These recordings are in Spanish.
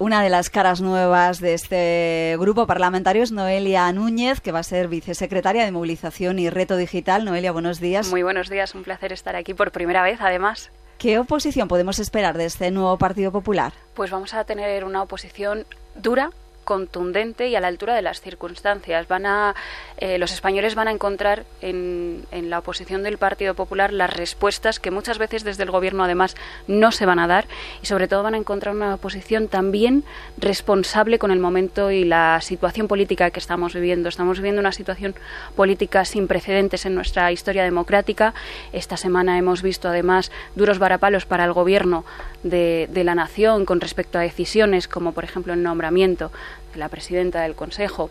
Una de las caras nuevas de este grupo parlamentario es Noelia Núñez, que va a ser vicesecretaria de Movilización y Reto Digital. Noelia, buenos días. Muy buenos días, un placer estar aquí por primera vez, además. ¿Qué oposición podemos esperar de este nuevo Partido Popular? Pues vamos a tener una oposición dura, contundente y a la altura de las circunstancias. Van a, eh, los españoles van a encontrar en, en, la oposición del Partido Popular las respuestas que muchas veces desde el Gobierno además no se van a dar y sobre todo van a encontrar una oposición también responsable con el momento y la situación política que estamos viviendo. Estamos viviendo una situación política sin precedentes en nuestra historia democrática. Esta semana hemos visto además duros varapalos para el Gobierno de, la nación con respecto a decisiones como por ejemplo el nombramiento la presidenta del Consejo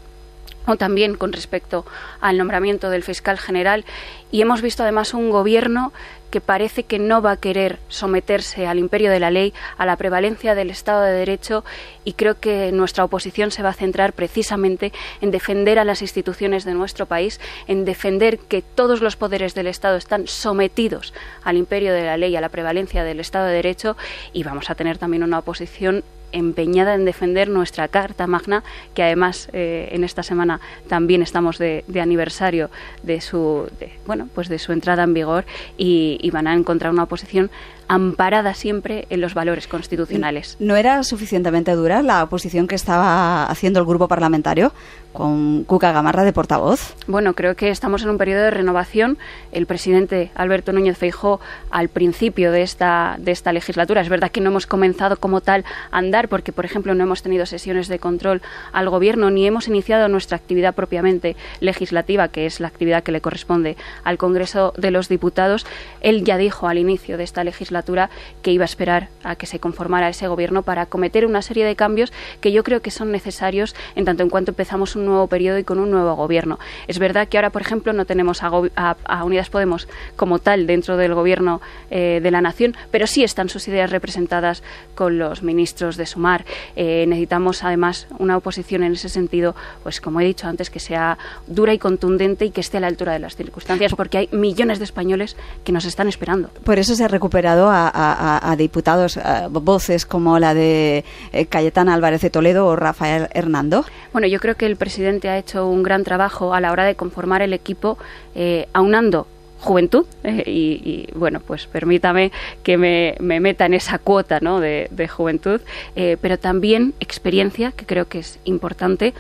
o también con respecto al nombramiento del fiscal general. Y hemos visto además un gobierno que parece que no va a querer someterse al imperio de la ley, a la prevalencia del Estado de Derecho y creo que nuestra oposición se va a centrar precisamente en defender a las instituciones de nuestro país, en defender que todos los poderes del Estado están sometidos al imperio de la ley, a la prevalencia del Estado de Derecho y vamos a tener también una oposición empeñada en defender nuestra Carta Magna, que además eh, en esta semana también estamos de, de aniversario de su, de, bueno, pues de su entrada en vigor y, y van a encontrar una oposición amparada siempre en los valores constitucionales. ¿No era suficientemente dura la oposición que estaba haciendo el grupo parlamentario con Cuca Gamarra de portavoz? Bueno, creo que estamos en un periodo de renovación. El presidente Alberto Núñez Feijó al principio de esta, de esta legislatura, es verdad que no hemos comenzado como tal a andar porque, por ejemplo, no hemos tenido sesiones de control al gobierno ni hemos iniciado nuestra actividad propiamente legislativa, que es la actividad que le corresponde al Congreso de los Diputados. Él ya dijo al inicio de esta legislatura que iba a esperar a que se conformara ese gobierno para acometer una serie de cambios que yo creo que son necesarios en tanto en cuanto empezamos un nuevo periodo y con un nuevo gobierno. Es verdad que ahora, por ejemplo, no tenemos a, a, a Unidas Podemos como tal dentro del gobierno eh, de la nación, pero sí están sus ideas representadas con los ministros de Sumar. Eh, necesitamos además una oposición en ese sentido, pues como he dicho antes, que sea dura y contundente y que esté a la altura de las circunstancias, porque hay millones de españoles que nos están esperando. Por eso se ha recuperado a, a, a diputados, a voces como la de eh, Cayetana Álvarez de Toledo o Rafael Hernando? Bueno, yo creo que el presidente ha hecho un gran trabajo a la hora de conformar el equipo, eh, aunando juventud eh, y, y, bueno pues permítame que me, me, meta en esa cuota ¿no? de, de juventud eh, pero también experiencia que creo que es importante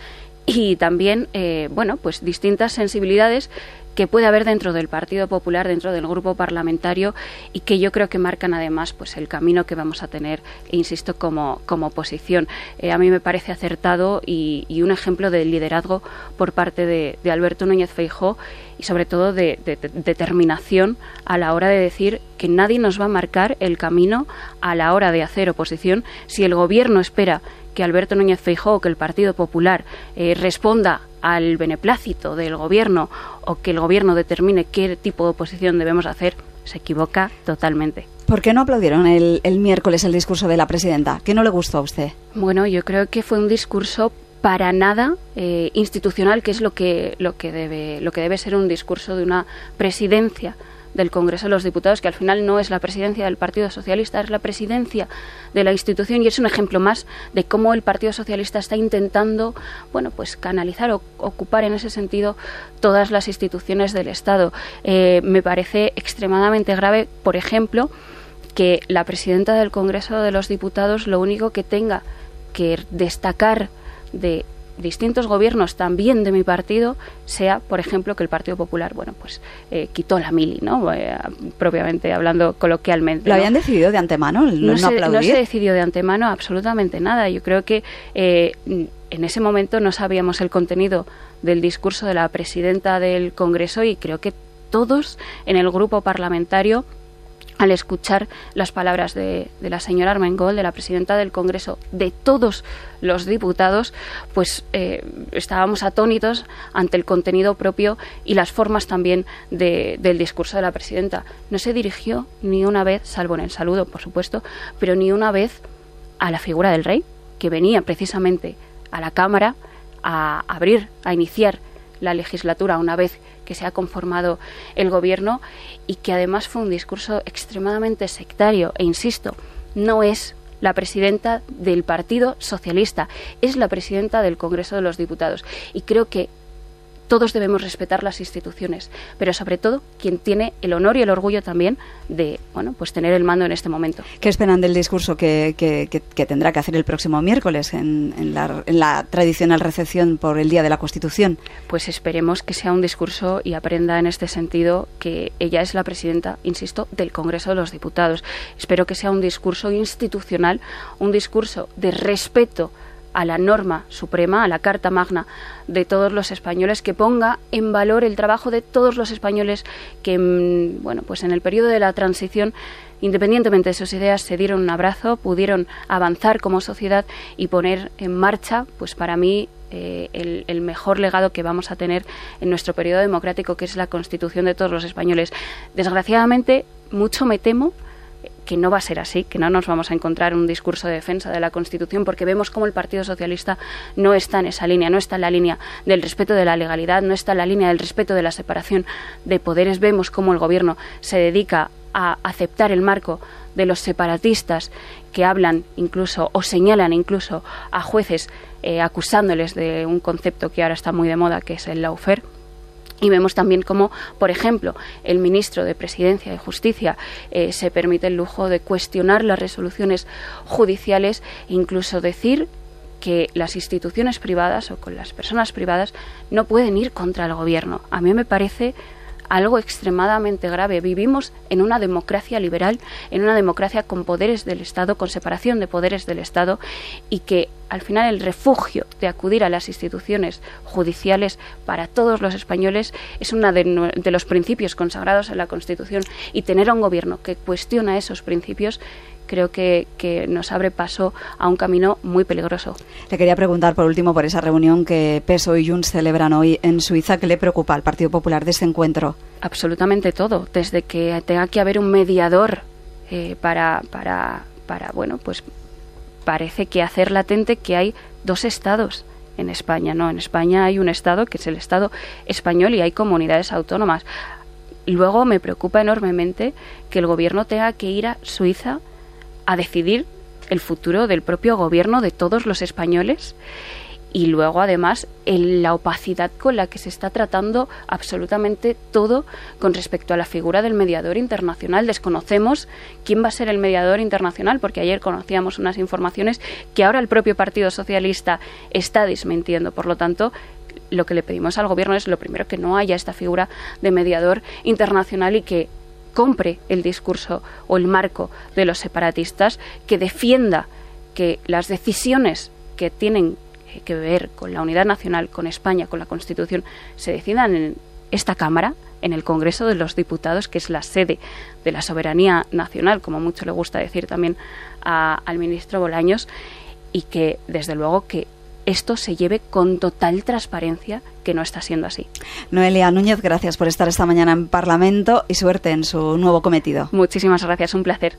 y también eh, bueno pues distintas sensibilidades que puede haber dentro del Partido Popular, dentro del grupo parlamentario y que yo creo que marcan además pues el camino que vamos a tener, e insisto, como, como oposición. Eh, a mí me parece acertado y, un ejemplo de liderazgo por parte de, Alberto Núñez Feijó y sobre todo de, determinación a la hora de decir que nadie nos va a marcar el camino a la hora de hacer oposición si el gobierno espera que Alberto Núñez Feijó, que el Partido Popular eh, responda al beneplácito del gobierno o que el gobierno determine qué tipo de oposición debemos hacer, se equivoca totalmente. ¿Por qué no aplaudieron el, el miércoles el discurso de la presidenta? ¿Qué no le gustó a usted? Bueno, yo creo que fue un discurso para nada eh, institucional, que es lo que, lo, que debe, lo que debe ser un discurso de una presidencia del Congreso de los Diputados, que al final no es la presidencia del Partido Socialista, es la presidencia de la institución y es un ejemplo más de cómo el Partido Socialista está intentando, bueno, pues canalizar o ocupar en ese sentido todas las instituciones del Estado. Eh, me parece extremadamente grave, por ejemplo, que la presidenta del Congreso de los Diputados lo único que tenga que destacar de distintos gobiernos también de mi partido sea, por ejemplo, que el Partido Popular, bueno, pues eh, quitó la mili, ¿no? Eh, propiamente hablando coloquialmente. ¿Lo ¿no? habían decidido de antemano? No, no, se, no, se, decidió de antemano absolutamente nada. Yo creo que eh, en ese momento no sabíamos el contenido del discurso de la presidenta del Congreso y creo que todos en el grupo parlamentario al escuchar las palabras de, la señora Armengol, de la presidenta del Congreso, de todos los diputados, pues eh, estábamos atónitos ante el contenido propio y las formas también de, del discurso de la presidenta. No se dirigió ni una vez, salvo en el saludo, por supuesto, pero ni una vez a la figura del rey, que venía precisamente a la Cámara a abrir, a iniciar la legislatura una vez que se ha conformado el gobierno y que además fue un discurso extremadamente sectario e insisto, no es la presidenta del Partido Socialista, es la presidenta del Congreso de los Diputados. Y creo que todos debemos respetar las instituciones, pero sobre todo quien tiene el honor y el orgullo también de bueno, pues tener el mando en este momento. ¿Qué esperan del discurso que, tendrá que hacer el próximo miércoles en, la, tradicional recepción por el Día de la Constitución? Pues esperemos que sea un discurso y aprenda en este sentido que ella es la presidenta, insisto, del Congreso de los Diputados. Espero que sea un discurso institucional, un discurso de respeto a la norma suprema, a la Carta Magna de todos los españoles, que ponga en valor el trabajo de todos los españoles que, mm, bueno, pues en el periodo de la transición independientemente de sus ideas, se dieron un abrazo, pudieron avanzar como sociedad y poner en marcha, pues para mí, eh, el, el, mejor legado que vamos a tener en nuestro periodo democrático, que es la Constitución de todos los españoles. Desgraciadamente, mucho me temo que no va a ser así, que no nos vamos a encontrar un discurso de defensa de la Constitución, porque vemos cómo el Partido Socialista no está en esa línea, no está en la línea del respeto de la legalidad, no está en la línea del respeto de la separación de poderes. Vemos cómo el Gobierno se dedica a aceptar el marco de los separatistas que hablan incluso o señalan incluso a jueces eh, acusándoles de un concepto que ahora está muy de moda, que es el lawfare y vemos también cómo, por ejemplo, el ministro de Presidencia y Justicia eh, se permite el lujo de cuestionar las resoluciones judiciales e incluso decir que las instituciones privadas o con las personas privadas no pueden ir contra el gobierno. A mí me parece algo extremadamente grave. Vivimos en una democracia liberal, en una democracia con poderes del Estado, con separación de poderes del Estado y que al final el refugio de acudir a las instituciones judiciales para todos los españoles es uno de, los principios consagrados en la Constitución y tener a un gobierno que cuestiona esos principios creo que, nos abre paso a un camino muy peligroso. Le quería preguntar por último por esa reunión que PESO y Junts celebran hoy en Suiza. ¿Qué le preocupa al Partido Popular de ese encuentro? Absolutamente todo. Desde que tenga que haber un mediador eh, para, para, para, bueno, pues parece que hacer latente que hay dos estados en España. No, en España hay un estado que es el Estado español y hay comunidades autónomas. Luego me preocupa enormemente que el gobierno tenga que ir a Suiza a decidir el futuro del propio gobierno de todos los españoles y luego además en la opacidad con la que se está tratando absolutamente todo con respecto a la figura del mediador internacional. Desconocemos quién va a ser el mediador internacional porque ayer conocíamos unas informaciones que ahora el propio Partido Socialista está desmintiendo. Por lo tanto, lo que le pedimos al gobierno es lo primero que no haya esta figura de mediador internacional y que compre el discurso o el marco de los separatistas, que defienda que las decisiones que tienen que ver con la unidad nacional, con España, con la Constitución, se decidan en esta Cámara, en el Congreso de los Diputados, que es la sede de la soberanía nacional, como mucho le gusta decir también al ministro Bolaños, y que, desde luego, que esto se lleve con total transparencia, que no está siendo así. Noelia Núñez, gracias por estar esta mañana en Parlamento y suerte en su nuevo cometido. Muchísimas gracias, un placer.